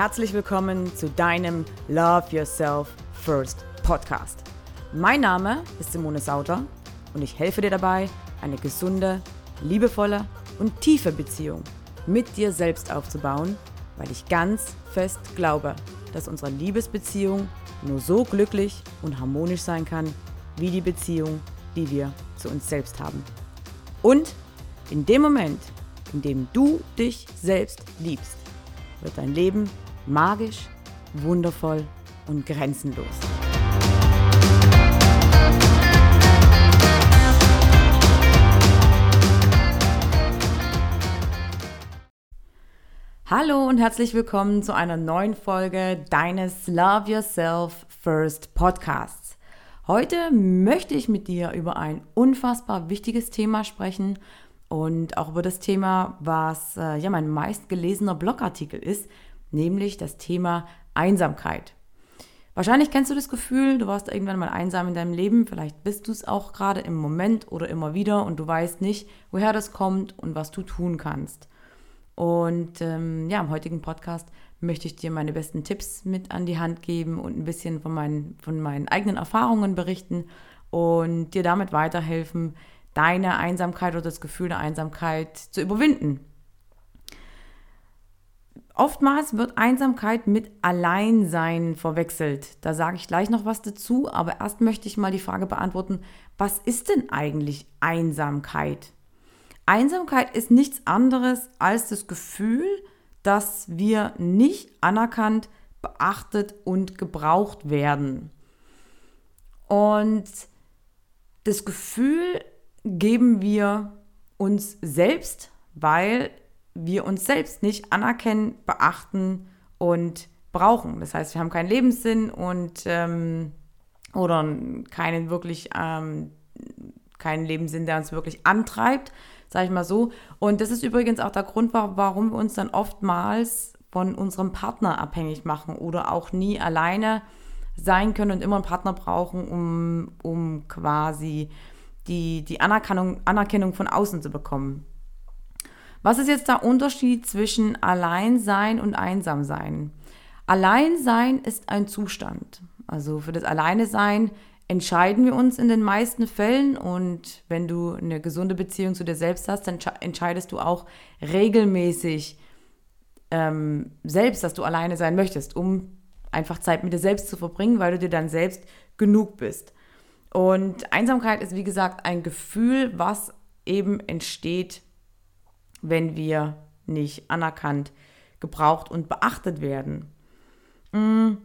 Herzlich willkommen zu deinem Love Yourself First Podcast. Mein Name ist Simone Sauter und ich helfe dir dabei, eine gesunde, liebevolle und tiefe Beziehung mit dir selbst aufzubauen, weil ich ganz fest glaube, dass unsere Liebesbeziehung nur so glücklich und harmonisch sein kann, wie die Beziehung, die wir zu uns selbst haben. Und in dem Moment, in dem du dich selbst liebst, wird dein Leben magisch, wundervoll und grenzenlos. Hallo und herzlich willkommen zu einer neuen Folge deines Love Yourself First Podcasts. Heute möchte ich mit dir über ein unfassbar wichtiges Thema sprechen und auch über das Thema, was äh, ja mein meistgelesener Blogartikel ist, nämlich das Thema Einsamkeit. Wahrscheinlich kennst du das Gefühl, du warst irgendwann mal einsam in deinem Leben, vielleicht bist du es auch gerade im Moment oder immer wieder und du weißt nicht, woher das kommt und was du tun kannst. Und ähm, ja, im heutigen Podcast möchte ich dir meine besten Tipps mit an die Hand geben und ein bisschen von meinen, von meinen eigenen Erfahrungen berichten und dir damit weiterhelfen, deine Einsamkeit oder das Gefühl der Einsamkeit zu überwinden. Oftmals wird Einsamkeit mit Alleinsein verwechselt. Da sage ich gleich noch was dazu, aber erst möchte ich mal die Frage beantworten, was ist denn eigentlich Einsamkeit? Einsamkeit ist nichts anderes als das Gefühl, dass wir nicht anerkannt, beachtet und gebraucht werden. Und das Gefühl geben wir uns selbst, weil wir uns selbst nicht anerkennen, beachten und brauchen. Das heißt, wir haben keinen Lebenssinn und ähm, oder keinen wirklich ähm, keinen Lebenssinn, der uns wirklich antreibt, sage ich mal so. Und das ist übrigens auch der Grund, warum wir uns dann oftmals von unserem Partner abhängig machen oder auch nie alleine sein können und immer einen Partner brauchen, um, um quasi die, die Anerkennung, Anerkennung von außen zu bekommen. Was ist jetzt der Unterschied zwischen Alleinsein und Einsamsein? Alleinsein ist ein Zustand. Also für das Alleine-Sein entscheiden wir uns in den meisten Fällen und wenn du eine gesunde Beziehung zu dir selbst hast, dann entscheidest du auch regelmäßig ähm, selbst, dass du alleine sein möchtest, um einfach Zeit mit dir selbst zu verbringen, weil du dir dann selbst genug bist. Und Einsamkeit ist, wie gesagt, ein Gefühl, was eben entsteht, wenn wir nicht anerkannt, gebraucht und beachtet werden. Mm.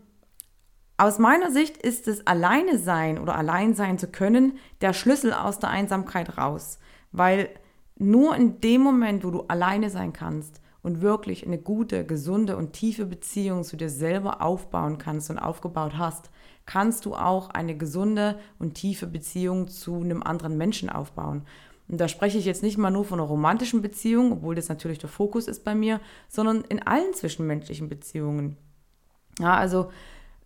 Aus meiner Sicht ist es alleine sein oder allein sein zu können der Schlüssel aus der Einsamkeit raus, weil nur in dem Moment, wo du alleine sein kannst und wirklich eine gute, gesunde und tiefe Beziehung zu dir selber aufbauen kannst und aufgebaut hast, kannst du auch eine gesunde und tiefe Beziehung zu einem anderen Menschen aufbauen. Und da spreche ich jetzt nicht mal nur von einer romantischen Beziehung, obwohl das natürlich der Fokus ist bei mir, sondern in allen zwischenmenschlichen Beziehungen. Ja, also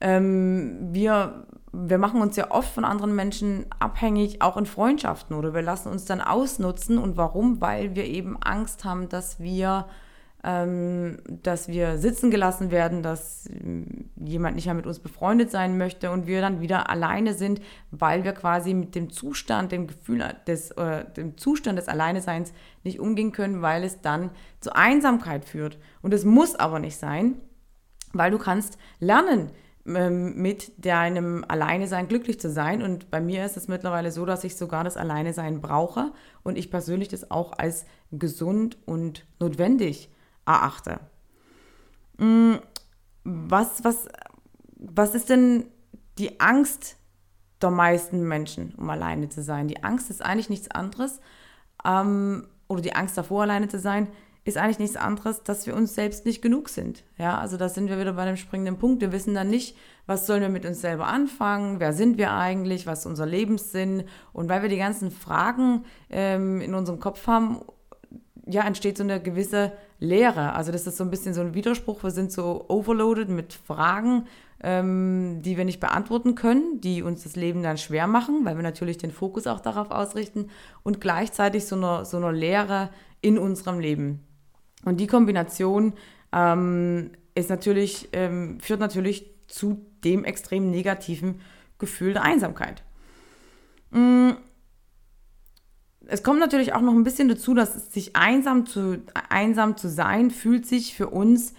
ähm, wir, wir machen uns ja oft von anderen Menschen abhängig, auch in Freundschaften, oder wir lassen uns dann ausnutzen. Und warum? Weil wir eben Angst haben, dass wir dass wir sitzen gelassen werden, dass ähm, jemand nicht mehr mit uns befreundet sein möchte und wir dann wieder alleine sind, weil wir quasi mit dem Zustand, dem Gefühl des, äh, dem Zustand des Alleineseins nicht umgehen können, weil es dann zu Einsamkeit führt. Und es muss aber nicht sein, weil du kannst lernen, ähm, mit deinem Alleinesein glücklich zu sein. Und bei mir ist es mittlerweile so, dass ich sogar das Alleinesein brauche und ich persönlich das auch als gesund und notwendig erachte. Mm, was, was, was ist denn die Angst der meisten Menschen, um alleine zu sein? Die Angst ist eigentlich nichts anderes, ähm, oder die Angst davor, alleine zu sein, ist eigentlich nichts anderes, dass wir uns selbst nicht genug sind. Ja, also da sind wir wieder bei dem springenden Punkt. Wir wissen dann nicht, was sollen wir mit uns selber anfangen, wer sind wir eigentlich, was ist unser Lebenssinn. Und weil wir die ganzen Fragen ähm, in unserem Kopf haben, ja, entsteht so eine gewisse Leere. Also das ist so ein bisschen so ein Widerspruch. Wir sind so overloaded mit Fragen, ähm, die wir nicht beantworten können, die uns das Leben dann schwer machen, weil wir natürlich den Fokus auch darauf ausrichten und gleichzeitig so eine, so eine Leere in unserem Leben. Und die Kombination ähm, ist natürlich, ähm, führt natürlich zu dem extrem negativen Gefühl der Einsamkeit. Mm. Es kommt natürlich auch noch ein bisschen dazu, dass sich einsam zu, einsam zu sein, fühlt sich für uns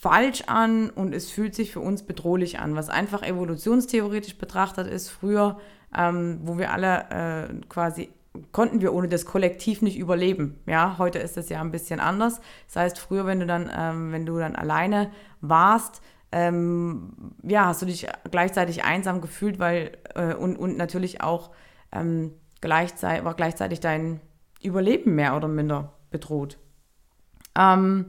falsch an und es fühlt sich für uns bedrohlich an, was einfach evolutionstheoretisch betrachtet ist. Früher, ähm, wo wir alle äh, quasi konnten wir ohne das Kollektiv nicht überleben. Ja, heute ist das ja ein bisschen anders. Das heißt, früher, wenn du dann, ähm, wenn du dann alleine warst, ähm, ja, hast du dich gleichzeitig einsam gefühlt, weil äh, und, und natürlich auch ähm, gleichzeitig war gleichzeitig dein Überleben mehr oder minder bedroht. Ähm,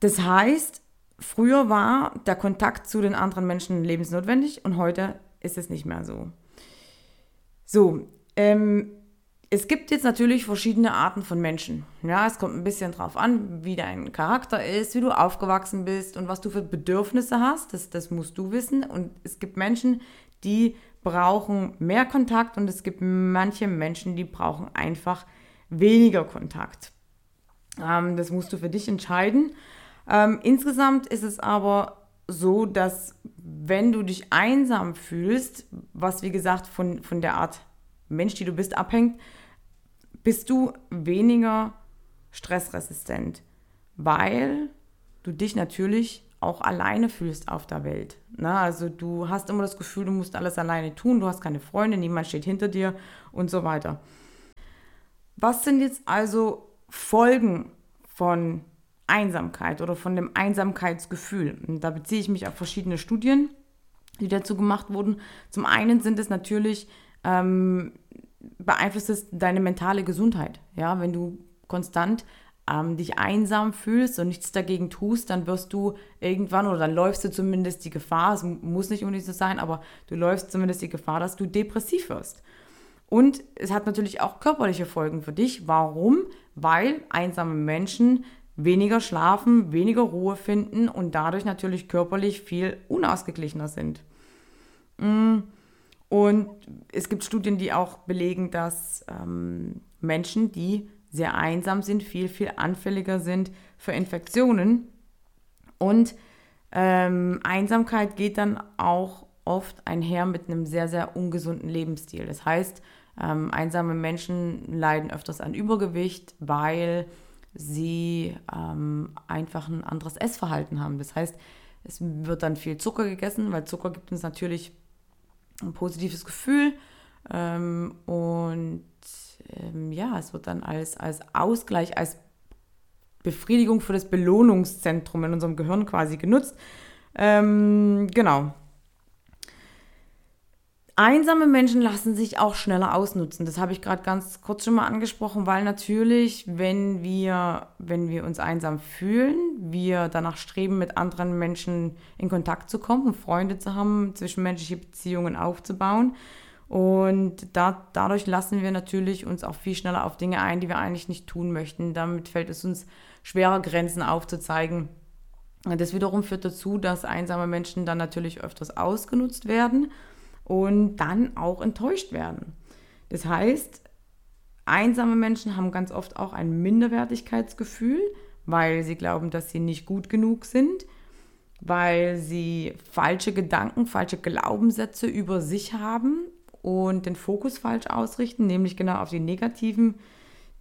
das heißt, früher war der Kontakt zu den anderen Menschen lebensnotwendig und heute ist es nicht mehr so. So, ähm, es gibt jetzt natürlich verschiedene Arten von Menschen. Ja, es kommt ein bisschen drauf an, wie dein Charakter ist, wie du aufgewachsen bist und was du für Bedürfnisse hast. Das, das musst du wissen. Und es gibt Menschen, die brauchen mehr Kontakt und es gibt manche Menschen, die brauchen einfach weniger Kontakt. Ähm, das musst du für dich entscheiden. Ähm, insgesamt ist es aber so, dass wenn du dich einsam fühlst, was wie gesagt von, von der Art Mensch, die du bist, abhängt, bist du weniger stressresistent, weil du dich natürlich auch alleine fühlst auf der Welt. Na, also du hast immer das Gefühl, du musst alles alleine tun, du hast keine Freunde, niemand steht hinter dir und so weiter. Was sind jetzt also Folgen von Einsamkeit oder von dem Einsamkeitsgefühl. Und da beziehe ich mich auf verschiedene Studien, die dazu gemacht wurden. Zum einen sind es natürlich, ähm, beeinflusst es deine mentale Gesundheit. Ja, wenn du konstant ähm, dich einsam fühlst und nichts dagegen tust, dann wirst du irgendwann oder dann läufst du zumindest die Gefahr, es muss nicht unbedingt so sein, aber du läufst zumindest die Gefahr, dass du depressiv wirst. Und es hat natürlich auch körperliche Folgen für dich. Warum? Weil einsame Menschen weniger schlafen, weniger Ruhe finden und dadurch natürlich körperlich viel unausgeglichener sind. Mm. Und es gibt Studien, die auch belegen, dass ähm, Menschen, die sehr einsam sind, viel, viel anfälliger sind für Infektionen. Und ähm, Einsamkeit geht dann auch oft einher mit einem sehr, sehr ungesunden Lebensstil. Das heißt, ähm, einsame Menschen leiden öfters an Übergewicht, weil sie ähm, einfach ein anderes Essverhalten haben. Das heißt, es wird dann viel Zucker gegessen, weil Zucker gibt uns natürlich ein positives Gefühl ähm, und ähm, ja, es wird dann als, als Ausgleich, als Befriedigung für das Belohnungszentrum in unserem Gehirn quasi genutzt. Ähm, genau. Einsame Menschen lassen sich auch schneller ausnutzen. Das habe ich gerade ganz kurz schon mal angesprochen, weil natürlich, wenn wir, wenn wir uns einsam fühlen, wir danach streben, mit anderen Menschen in Kontakt zu kommen, Freunde zu haben, zwischenmenschliche Beziehungen aufzubauen. Und da, dadurch lassen wir natürlich uns auch viel schneller auf Dinge ein, die wir eigentlich nicht tun möchten. Damit fällt es uns schwerer, Grenzen aufzuzeigen. Das wiederum führt dazu, dass einsame Menschen dann natürlich öfters ausgenutzt werden und dann auch enttäuscht werden. Das heißt, einsame Menschen haben ganz oft auch ein Minderwertigkeitsgefühl, weil sie glauben, dass sie nicht gut genug sind, weil sie falsche Gedanken, falsche Glaubenssätze über sich haben und den Fokus falsch ausrichten, nämlich genau auf die negativen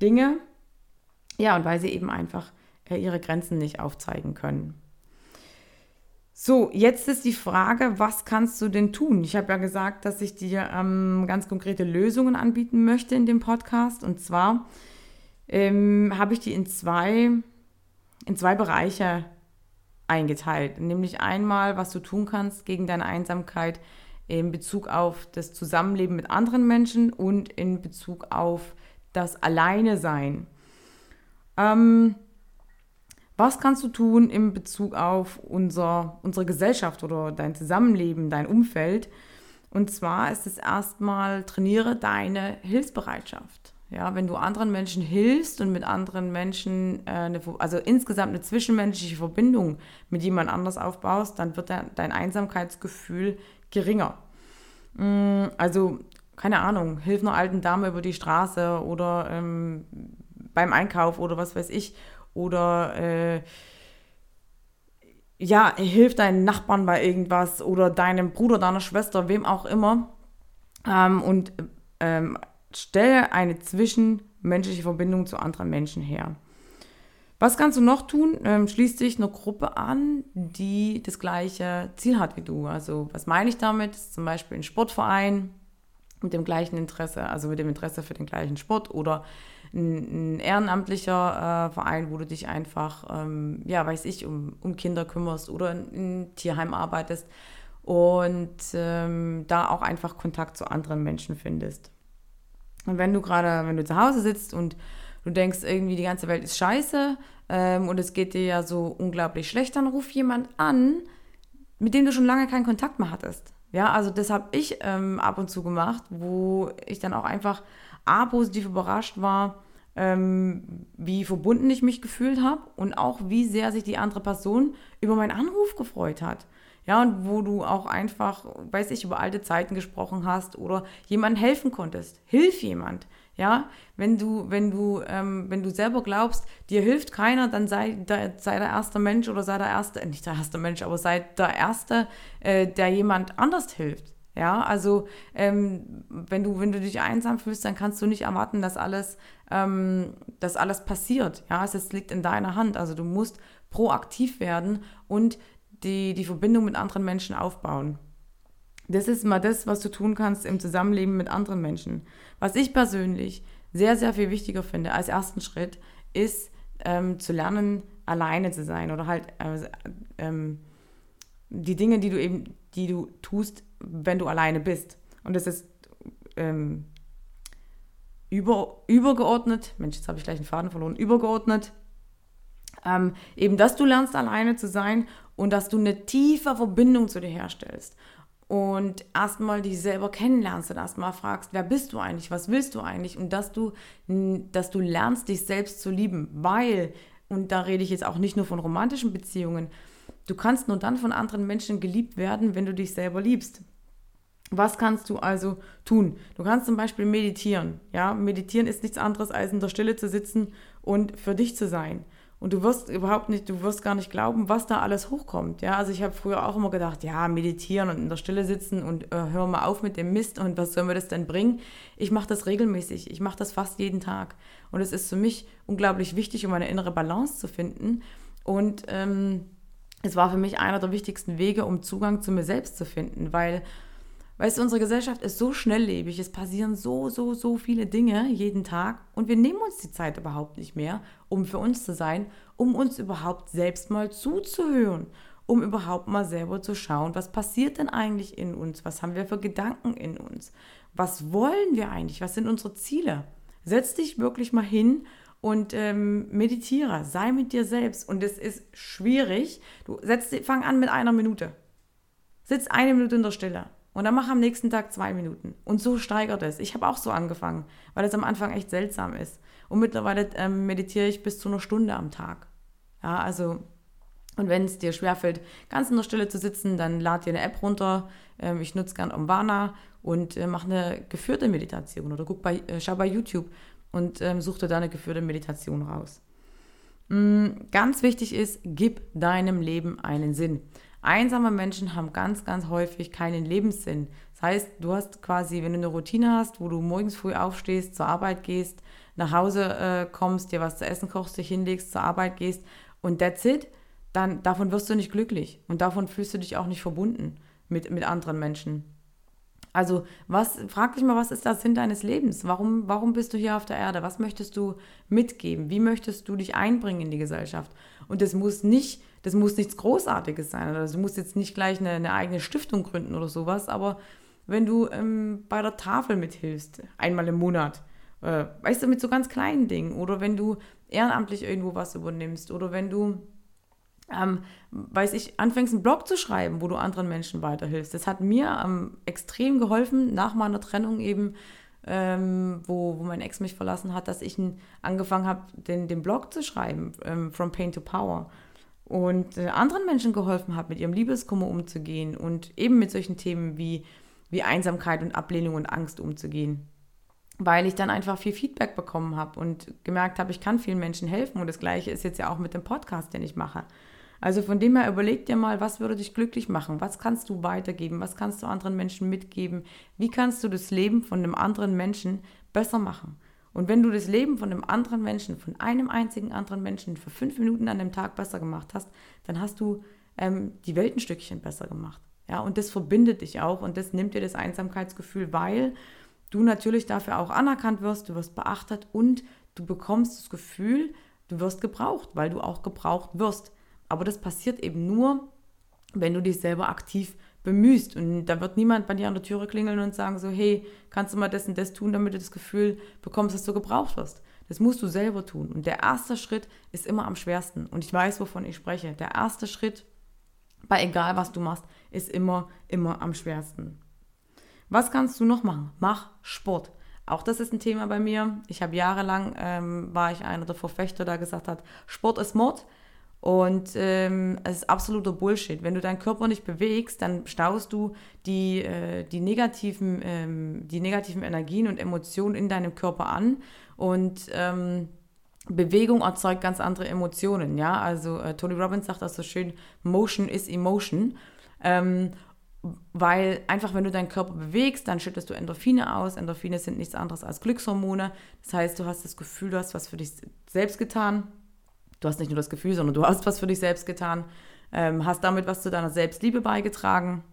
Dinge. Ja, und weil sie eben einfach äh, ihre Grenzen nicht aufzeigen können. So, jetzt ist die Frage, was kannst du denn tun? Ich habe ja gesagt, dass ich dir ähm, ganz konkrete Lösungen anbieten möchte in dem Podcast. Und zwar ähm, habe ich die in zwei, in zwei Bereiche eingeteilt. Nämlich einmal, was du tun kannst gegen deine Einsamkeit in Bezug auf das Zusammenleben mit anderen Menschen und in Bezug auf das Alleine sein. Ähm, was kannst du tun in Bezug auf unser, unsere Gesellschaft oder dein Zusammenleben, dein Umfeld? Und zwar ist es erstmal, trainiere deine Hilfsbereitschaft. Ja, wenn du anderen Menschen hilfst und mit anderen Menschen, äh, eine, also insgesamt eine zwischenmenschliche Verbindung mit jemand anders aufbaust, dann wird dein Einsamkeitsgefühl geringer. Mm, also, keine Ahnung, hilf einer alten Dame über die Straße oder ähm, beim Einkauf oder was weiß ich oder äh, ja, hilf deinen Nachbarn bei irgendwas oder deinem Bruder, deiner Schwester, wem auch immer. Ähm, und ähm, stelle eine zwischenmenschliche Verbindung zu anderen Menschen her. Was kannst du noch tun? Ähm, schließ dich einer Gruppe an, die das gleiche Ziel hat wie du. Also, was meine ich damit? zum Beispiel ein Sportverein mit dem gleichen Interesse, also mit dem Interesse für den gleichen Sport oder ein, ein ehrenamtlicher äh, Verein, wo du dich einfach, ähm, ja, weiß ich, um, um Kinder kümmerst oder in, in Tierheim arbeitest und ähm, da auch einfach Kontakt zu anderen Menschen findest. Und wenn du gerade, wenn du zu Hause sitzt und du denkst irgendwie, die ganze Welt ist scheiße ähm, und es geht dir ja so unglaublich schlecht, dann ruf jemand an, mit dem du schon lange keinen Kontakt mehr hattest. Ja, also das habe ich ähm, ab und zu gemacht, wo ich dann auch einfach A, positiv überrascht war, ähm, wie verbunden ich mich gefühlt habe und auch wie sehr sich die andere Person über meinen Anruf gefreut hat. Ja, und wo du auch einfach, weiß ich, über alte Zeiten gesprochen hast oder jemandem helfen konntest. Hilf jemand. Ja, wenn du, wenn du, ähm, wenn du selber glaubst, dir hilft keiner, dann sei, der, sei der erste Mensch oder sei der erste, nicht der erste Mensch, aber sei der erste, äh, der jemand anders hilft. Ja, also ähm, wenn du, wenn du dich einsam fühlst, dann kannst du nicht erwarten, dass alles, ähm, dass alles passiert. Ja, es liegt in deiner Hand. Also du musst proaktiv werden und die, die Verbindung mit anderen Menschen aufbauen. Das ist mal das, was du tun kannst im Zusammenleben mit anderen Menschen. Was ich persönlich sehr, sehr viel wichtiger finde als ersten Schritt, ist ähm, zu lernen, alleine zu sein oder halt äh, ähm, die Dinge, die du eben, die du tust, wenn du alleine bist. Und das ist ähm, über, übergeordnet, Mensch, jetzt habe ich gleich einen Faden verloren, übergeordnet, ähm, eben, dass du lernst, alleine zu sein und dass du eine tiefe Verbindung zu dir herstellst und erstmal dich selber kennenlernst und erstmal fragst, wer bist du eigentlich, was willst du eigentlich und dass du, dass du lernst, dich selbst zu lieben, weil, und da rede ich jetzt auch nicht nur von romantischen Beziehungen, du kannst nur dann von anderen Menschen geliebt werden, wenn du dich selber liebst. Was kannst du also tun? Du kannst zum Beispiel meditieren. Ja, meditieren ist nichts anderes als in der Stille zu sitzen und für dich zu sein. Und du wirst überhaupt nicht, du wirst gar nicht glauben, was da alles hochkommt. Ja, also ich habe früher auch immer gedacht, ja, meditieren und in der Stille sitzen und äh, hör mal auf mit dem Mist und was soll mir das denn bringen? Ich mache das regelmäßig, ich mache das fast jeden Tag. Und es ist für mich unglaublich wichtig, um eine innere Balance zu finden. Und ähm, es war für mich einer der wichtigsten Wege, um Zugang zu mir selbst zu finden, weil Weißt du, unsere Gesellschaft ist so schnelllebig, es passieren so, so, so viele Dinge jeden Tag und wir nehmen uns die Zeit überhaupt nicht mehr, um für uns zu sein, um uns überhaupt selbst mal zuzuhören, um überhaupt mal selber zu schauen, was passiert denn eigentlich in uns, was haben wir für Gedanken in uns, was wollen wir eigentlich, was sind unsere Ziele. Setz dich wirklich mal hin und ähm, meditiere, sei mit dir selbst. Und es ist schwierig. Du setzt, fang an mit einer Minute. Sitz eine Minute in der Stille und dann mach am nächsten Tag zwei Minuten. Und so steigert es. Ich habe auch so angefangen, weil es am Anfang echt seltsam ist. Und mittlerweile ähm, meditiere ich bis zu einer Stunde am Tag. Ja, also, und wenn es dir schwerfällt, ganz in der Stille zu sitzen, dann lad dir eine App runter. Ähm, ich nutze gern Omvana und äh, mache eine geführte Meditation oder guck bei, äh, schau bei YouTube und ähm, such dir da eine geführte Meditation raus. Mhm, ganz wichtig ist, gib deinem Leben einen Sinn. Einsame Menschen haben ganz, ganz häufig keinen Lebenssinn. Das heißt, du hast quasi, wenn du eine Routine hast, wo du morgens früh aufstehst, zur Arbeit gehst, nach Hause äh, kommst, dir was zu essen kochst, dich hinlegst, zur Arbeit gehst und that's it, dann davon wirst du nicht glücklich und davon fühlst du dich auch nicht verbunden mit, mit anderen Menschen. Also, was, frag dich mal, was ist der Sinn deines Lebens? Warum, warum bist du hier auf der Erde? Was möchtest du mitgeben? Wie möchtest du dich einbringen in die Gesellschaft? Und das muss nicht das muss nichts Großartiges sein. Also du musst jetzt nicht gleich eine, eine eigene Stiftung gründen oder sowas, aber wenn du ähm, bei der Tafel mithilfst, einmal im Monat, äh, weißt du, mit so ganz kleinen Dingen, oder wenn du ehrenamtlich irgendwo was übernimmst, oder wenn du, ähm, weiß ich, anfängst einen Blog zu schreiben, wo du anderen Menschen weiterhilfst. Das hat mir ähm, extrem geholfen, nach meiner Trennung eben, ähm, wo, wo mein Ex mich verlassen hat, dass ich angefangen habe, den, den Blog zu schreiben, ähm, From Pain to Power und äh, anderen Menschen geholfen habe, mit ihrem Liebeskummer umzugehen und eben mit solchen Themen wie, wie Einsamkeit und Ablehnung und Angst umzugehen. weil ich dann einfach viel Feedback bekommen habe und gemerkt habe, ich kann vielen Menschen helfen. Und das Gleiche ist jetzt ja auch mit dem Podcast, den ich mache. Also von dem her überleg dir mal, was würde dich glücklich machen? Was kannst du weitergeben? Was kannst du anderen Menschen mitgeben? Wie kannst du das Leben von einem anderen Menschen besser machen? Und wenn du das Leben von einem anderen Menschen, von einem einzigen anderen Menschen für fünf Minuten an dem Tag besser gemacht hast, dann hast du ähm, die Welt ein Stückchen besser gemacht. Ja, und das verbindet dich auch und das nimmt dir das Einsamkeitsgefühl, weil du natürlich dafür auch anerkannt wirst, du wirst beachtet und du bekommst das Gefühl, du wirst gebraucht, weil du auch gebraucht wirst. Aber das passiert eben nur, wenn du dich selber aktiv bemühst. Und da wird niemand bei dir an der Türe klingeln und sagen so, hey, kannst du mal das und das tun, damit du das Gefühl bekommst, dass du gebraucht wirst. Das musst du selber tun. Und der erste Schritt ist immer am schwersten. Und ich weiß, wovon ich spreche. Der erste Schritt, bei egal was du machst, ist immer, immer am schwersten. Was kannst du noch machen? Mach Sport. Auch das ist ein Thema bei mir. Ich habe jahrelang, ähm, war ich einer der Verfechter, der gesagt hat, Sport ist Mord. Und ähm, es ist absoluter Bullshit. Wenn du deinen Körper nicht bewegst, dann staust du die, äh, die, negativen, ähm, die negativen Energien und Emotionen in deinem Körper an. Und ähm, Bewegung erzeugt ganz andere Emotionen. Ja? Also äh, Tony Robbins sagt das so schön, Motion is Emotion. Ähm, weil einfach, wenn du deinen Körper bewegst, dann schüttest du Endorphine aus. Endorphine sind nichts anderes als Glückshormone. Das heißt, du hast das Gefühl, du hast was für dich selbst getan. Du hast nicht nur das Gefühl, sondern du hast was für dich selbst getan. Ähm, hast damit was zu deiner Selbstliebe beigetragen.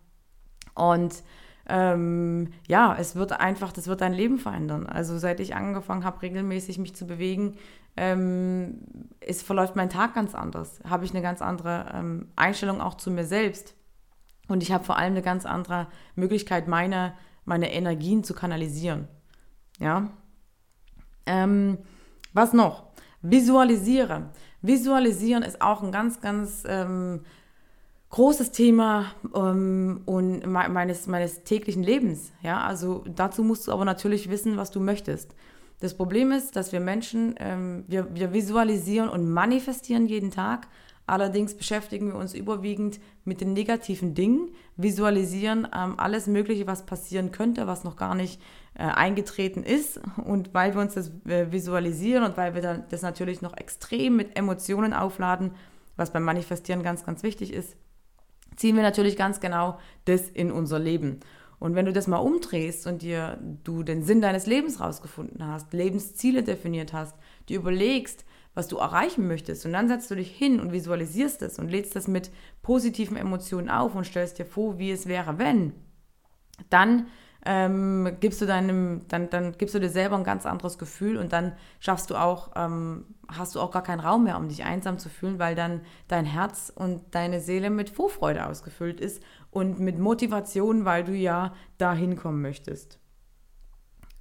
Und ähm, ja, es wird einfach, das wird dein Leben verändern. Also seit ich angefangen habe, regelmäßig mich zu bewegen, ähm, es verläuft mein Tag ganz anders. Habe ich eine ganz andere ähm, Einstellung auch zu mir selbst. Und ich habe vor allem eine ganz andere Möglichkeit, meine, meine Energien zu kanalisieren. Ja. Ähm, was noch? Visualisiere. Visualisieren ist auch ein ganz, ganz ähm, großes Thema ähm, und meines, meines täglichen Lebens. Ja, also dazu musst du aber natürlich wissen, was du möchtest. Das Problem ist, dass wir Menschen, ähm, wir, wir visualisieren und manifestieren jeden Tag, Allerdings beschäftigen wir uns überwiegend mit den negativen Dingen, visualisieren ähm, alles Mögliche, was passieren könnte, was noch gar nicht äh, eingetreten ist. Und weil wir uns das äh, visualisieren und weil wir dann das natürlich noch extrem mit Emotionen aufladen, was beim Manifestieren ganz, ganz wichtig ist, ziehen wir natürlich ganz genau das in unser Leben. Und wenn du das mal umdrehst und dir du den Sinn deines Lebens rausgefunden hast, Lebensziele definiert hast, dir überlegst, was du erreichen möchtest. Und dann setzt du dich hin und visualisierst es und lädst das mit positiven Emotionen auf und stellst dir vor, wie es wäre, wenn. Dann ähm, gibst du deinem, dann, dann gibst du dir selber ein ganz anderes Gefühl und dann schaffst du auch, ähm, hast du auch gar keinen Raum mehr, um dich einsam zu fühlen, weil dann dein Herz und deine Seele mit Vorfreude ausgefüllt ist und mit Motivation, weil du ja dahin kommen möchtest.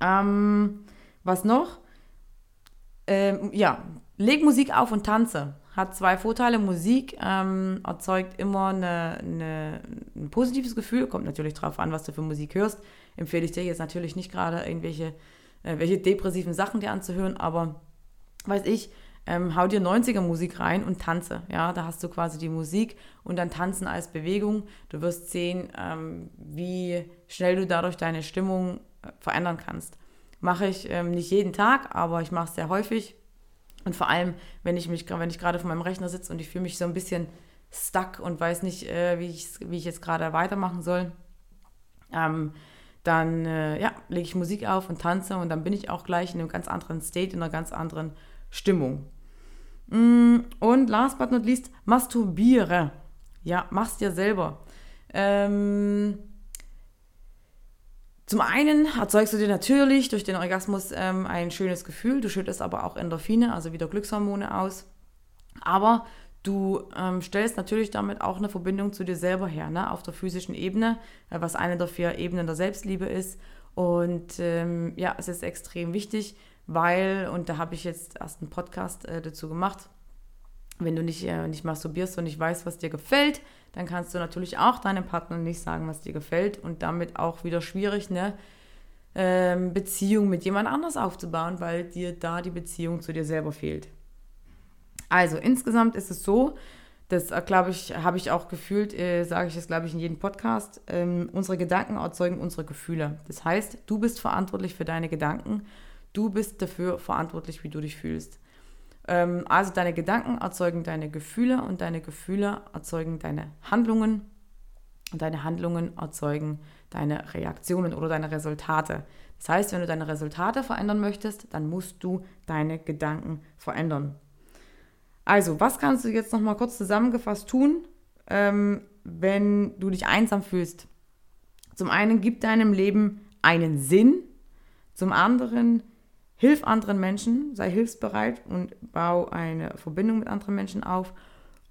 Ähm, was noch? Ähm, ja, leg Musik auf und tanze. Hat zwei Vorteile. Musik ähm, erzeugt immer eine, eine, ein positives Gefühl. Kommt natürlich darauf an, was du für Musik hörst. Empfehle ich dir jetzt natürlich nicht gerade irgendwelche äh, welche depressiven Sachen dir anzuhören, aber weiß ich, ähm, hau dir 90er Musik rein und tanze. Ja, da hast du quasi die Musik und dann tanzen als Bewegung. Du wirst sehen, ähm, wie schnell du dadurch deine Stimmung äh, verändern kannst. Mache ich ähm, nicht jeden Tag, aber ich mache es sehr häufig. Und vor allem, wenn ich mich, wenn ich gerade vor meinem Rechner sitze und ich fühle mich so ein bisschen stuck und weiß nicht, äh, wie, ich, wie ich jetzt gerade weitermachen soll, ähm, dann äh, ja, lege ich Musik auf und tanze und dann bin ich auch gleich in einem ganz anderen State, in einer ganz anderen Stimmung. Mm, und last but not least, masturbiere. Ja, mach's dir selber. Ähm, zum einen erzeugst du dir natürlich durch den Orgasmus ähm, ein schönes Gefühl, du schüttest aber auch Endorphine, also wieder Glückshormone aus. Aber du ähm, stellst natürlich damit auch eine Verbindung zu dir selber her, ne? auf der physischen Ebene, äh, was eine der vier Ebenen der Selbstliebe ist. Und ähm, ja, es ist extrem wichtig, weil, und da habe ich jetzt erst einen Podcast äh, dazu gemacht, wenn du nicht, äh, nicht masturbierst und nicht weißt, was dir gefällt, dann kannst du natürlich auch deinem Partner nicht sagen, was dir gefällt und damit auch wieder schwierig, eine ähm, Beziehung mit jemand anders aufzubauen, weil dir da die Beziehung zu dir selber fehlt. Also insgesamt ist es so, das äh, glaube ich, habe ich auch gefühlt, äh, sage ich das, glaube ich, in jedem Podcast. Ähm, unsere Gedanken erzeugen unsere Gefühle. Das heißt, du bist verantwortlich für deine Gedanken. Du bist dafür verantwortlich, wie du dich fühlst. Ähm, also deine Gedanken erzeugen deine Gefühle und deine Gefühle erzeugen deine Handlungen und deine Handlungen erzeugen deine Reaktionen oder deine Resultate. Das heißt, wenn du deine Resultate verändern möchtest, dann musst du deine Gedanken verändern. Also, was kannst du jetzt noch mal kurz zusammengefasst tun, ähm, wenn du dich einsam fühlst? Zum einen, gib deinem Leben einen Sinn. Zum anderen, hilf anderen Menschen, sei hilfsbereit und bau eine Verbindung mit anderen Menschen auf.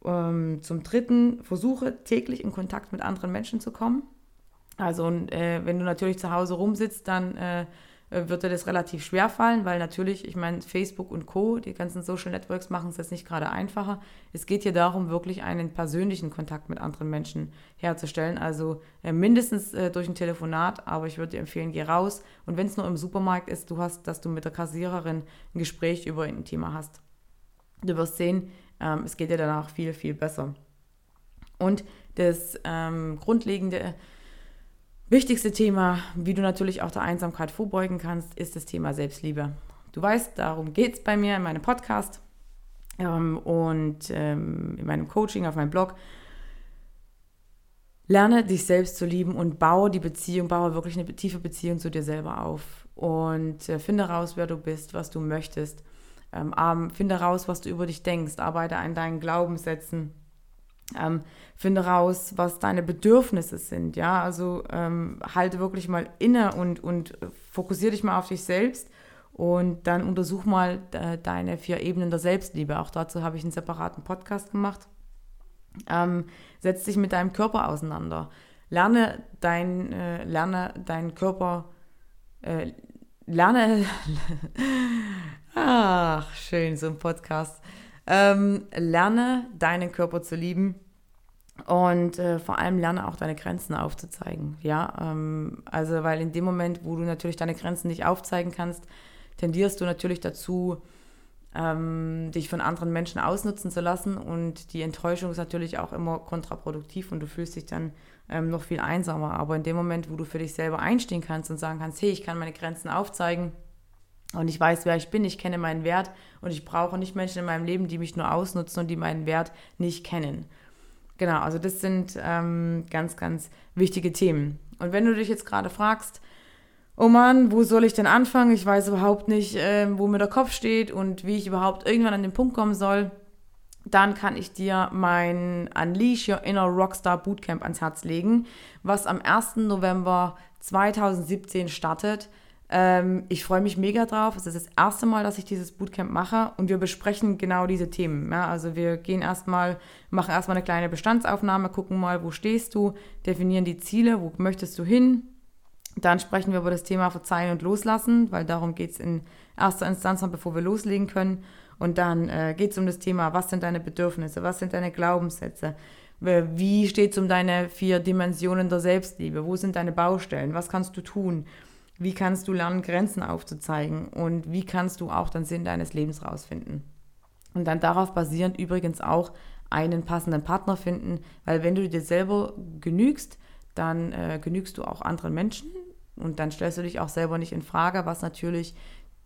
Ähm, zum dritten, versuche täglich in Kontakt mit anderen Menschen zu kommen. Also, äh, wenn du natürlich zu Hause rumsitzt, dann äh, wird dir das relativ schwer fallen, weil natürlich, ich meine, Facebook und Co., die ganzen Social Networks machen es jetzt nicht gerade einfacher. Es geht hier darum, wirklich einen persönlichen Kontakt mit anderen Menschen herzustellen. Also äh, mindestens äh, durch ein Telefonat, aber ich würde dir empfehlen, geh raus. Und wenn es nur im Supermarkt ist, du hast, dass du mit der Kassiererin ein Gespräch über ein Thema hast. Du wirst sehen, ähm, es geht dir danach viel, viel besser. Und das ähm, grundlegende Wichtigste Thema, wie du natürlich auch der Einsamkeit vorbeugen kannst, ist das Thema Selbstliebe. Du weißt, darum geht es bei mir in meinem Podcast ähm, und ähm, in meinem Coaching, auf meinem Blog. Lerne dich selbst zu lieben und baue die Beziehung, baue wirklich eine tiefe Beziehung zu dir selber auf. Und äh, finde raus, wer du bist, was du möchtest. Ähm, finde raus, was du über dich denkst. Arbeite an deinen Glaubenssätzen ähm, finde raus, was deine Bedürfnisse sind. Ja, also ähm, halte wirklich mal inne und, und fokussiere dich mal auf dich selbst und dann untersuch mal äh, deine vier Ebenen der Selbstliebe. Auch dazu habe ich einen separaten Podcast gemacht. Ähm, setz dich mit deinem Körper auseinander. Lerne, dein, äh, lerne deinen Körper, äh, lerne, ach, schön, so ein Podcast. Ähm, lerne deinen Körper zu lieben und äh, vor allem lerne auch deine Grenzen aufzuzeigen. Ja, ähm, also weil in dem Moment, wo du natürlich deine Grenzen nicht aufzeigen kannst, tendierst du natürlich dazu, ähm, dich von anderen Menschen ausnutzen zu lassen und die Enttäuschung ist natürlich auch immer kontraproduktiv und du fühlst dich dann ähm, noch viel einsamer. Aber in dem Moment, wo du für dich selber einstehen kannst und sagen kannst, hey, ich kann meine Grenzen aufzeigen, und ich weiß, wer ich bin, ich kenne meinen Wert und ich brauche nicht Menschen in meinem Leben, die mich nur ausnutzen und die meinen Wert nicht kennen. Genau, also das sind ähm, ganz, ganz wichtige Themen. Und wenn du dich jetzt gerade fragst, oh Mann, wo soll ich denn anfangen? Ich weiß überhaupt nicht, äh, wo mir der Kopf steht und wie ich überhaupt irgendwann an den Punkt kommen soll, dann kann ich dir mein Unleash Your Inner Rockstar Bootcamp ans Herz legen, was am 1. November 2017 startet. Ähm, ich freue mich mega drauf. Es ist das erste Mal, dass ich dieses Bootcamp mache und wir besprechen genau diese Themen. Ja, also wir gehen erstmal, machen erstmal eine kleine Bestandsaufnahme, gucken mal, wo stehst du, definieren die Ziele, wo möchtest du hin. Dann sprechen wir über das Thema Verzeihen und Loslassen, weil darum geht es in erster Instanz bevor wir loslegen können. Und dann äh, geht es um das Thema, was sind deine Bedürfnisse, was sind deine Glaubenssätze, wie steht es um deine vier Dimensionen der Selbstliebe, wo sind deine Baustellen, was kannst du tun wie kannst du lernen, Grenzen aufzuzeigen? Und wie kannst du auch den Sinn deines Lebens rausfinden? Und dann darauf basierend übrigens auch einen passenden Partner finden, weil wenn du dir selber genügst, dann äh, genügst du auch anderen Menschen und dann stellst du dich auch selber nicht in Frage, was natürlich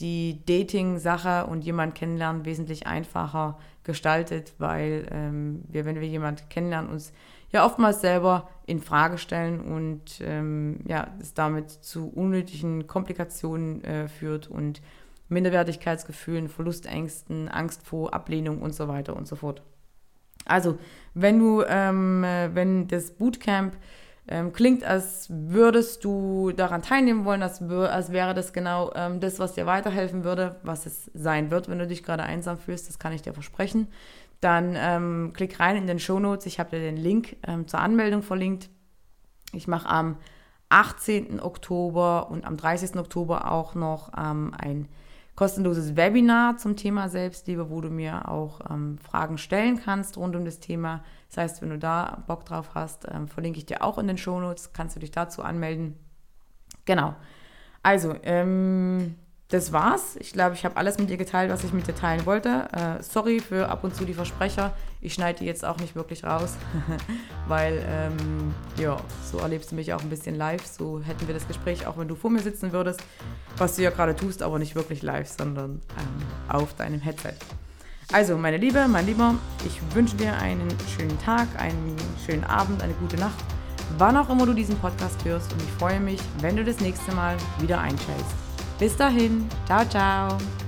die Dating-Sache und jemand kennenlernen wesentlich einfacher gestaltet, weil ähm, wir, wenn wir jemanden kennenlernen, uns ja oftmals selber in Frage stellen und ähm, ja, es damit zu unnötigen Komplikationen äh, führt und Minderwertigkeitsgefühlen, Verlustängsten, Angst vor Ablehnung und so weiter und so fort. Also, wenn du, ähm, äh, wenn das Bootcamp ähm, klingt, als würdest du daran teilnehmen wollen, als, als wäre das genau ähm, das, was dir weiterhelfen würde, was es sein wird, wenn du dich gerade einsam fühlst, das kann ich dir versprechen dann ähm, klick rein in den Show Notes. Ich habe dir den Link ähm, zur Anmeldung verlinkt. Ich mache am 18. Oktober und am 30. Oktober auch noch ähm, ein kostenloses Webinar zum Thema Selbstliebe, wo du mir auch ähm, Fragen stellen kannst rund um das Thema. Das heißt, wenn du da Bock drauf hast, ähm, verlinke ich dir auch in den Show Notes, kannst du dich dazu anmelden. Genau. Also, ähm, das war's. Ich glaube, ich habe alles mit dir geteilt, was ich mit dir teilen wollte. Äh, sorry für ab und zu die Versprecher. Ich schneide die jetzt auch nicht wirklich raus, weil, ähm, ja, so erlebst du mich auch ein bisschen live. So hätten wir das Gespräch auch, wenn du vor mir sitzen würdest, was du ja gerade tust, aber nicht wirklich live, sondern ähm, auf deinem Headset. Also, meine Liebe, mein Lieber, ich wünsche dir einen schönen Tag, einen schönen Abend, eine gute Nacht, wann auch immer du diesen Podcast hörst. Und ich freue mich, wenn du das nächste Mal wieder einschaltest. Bis dahin, ciao, ciao.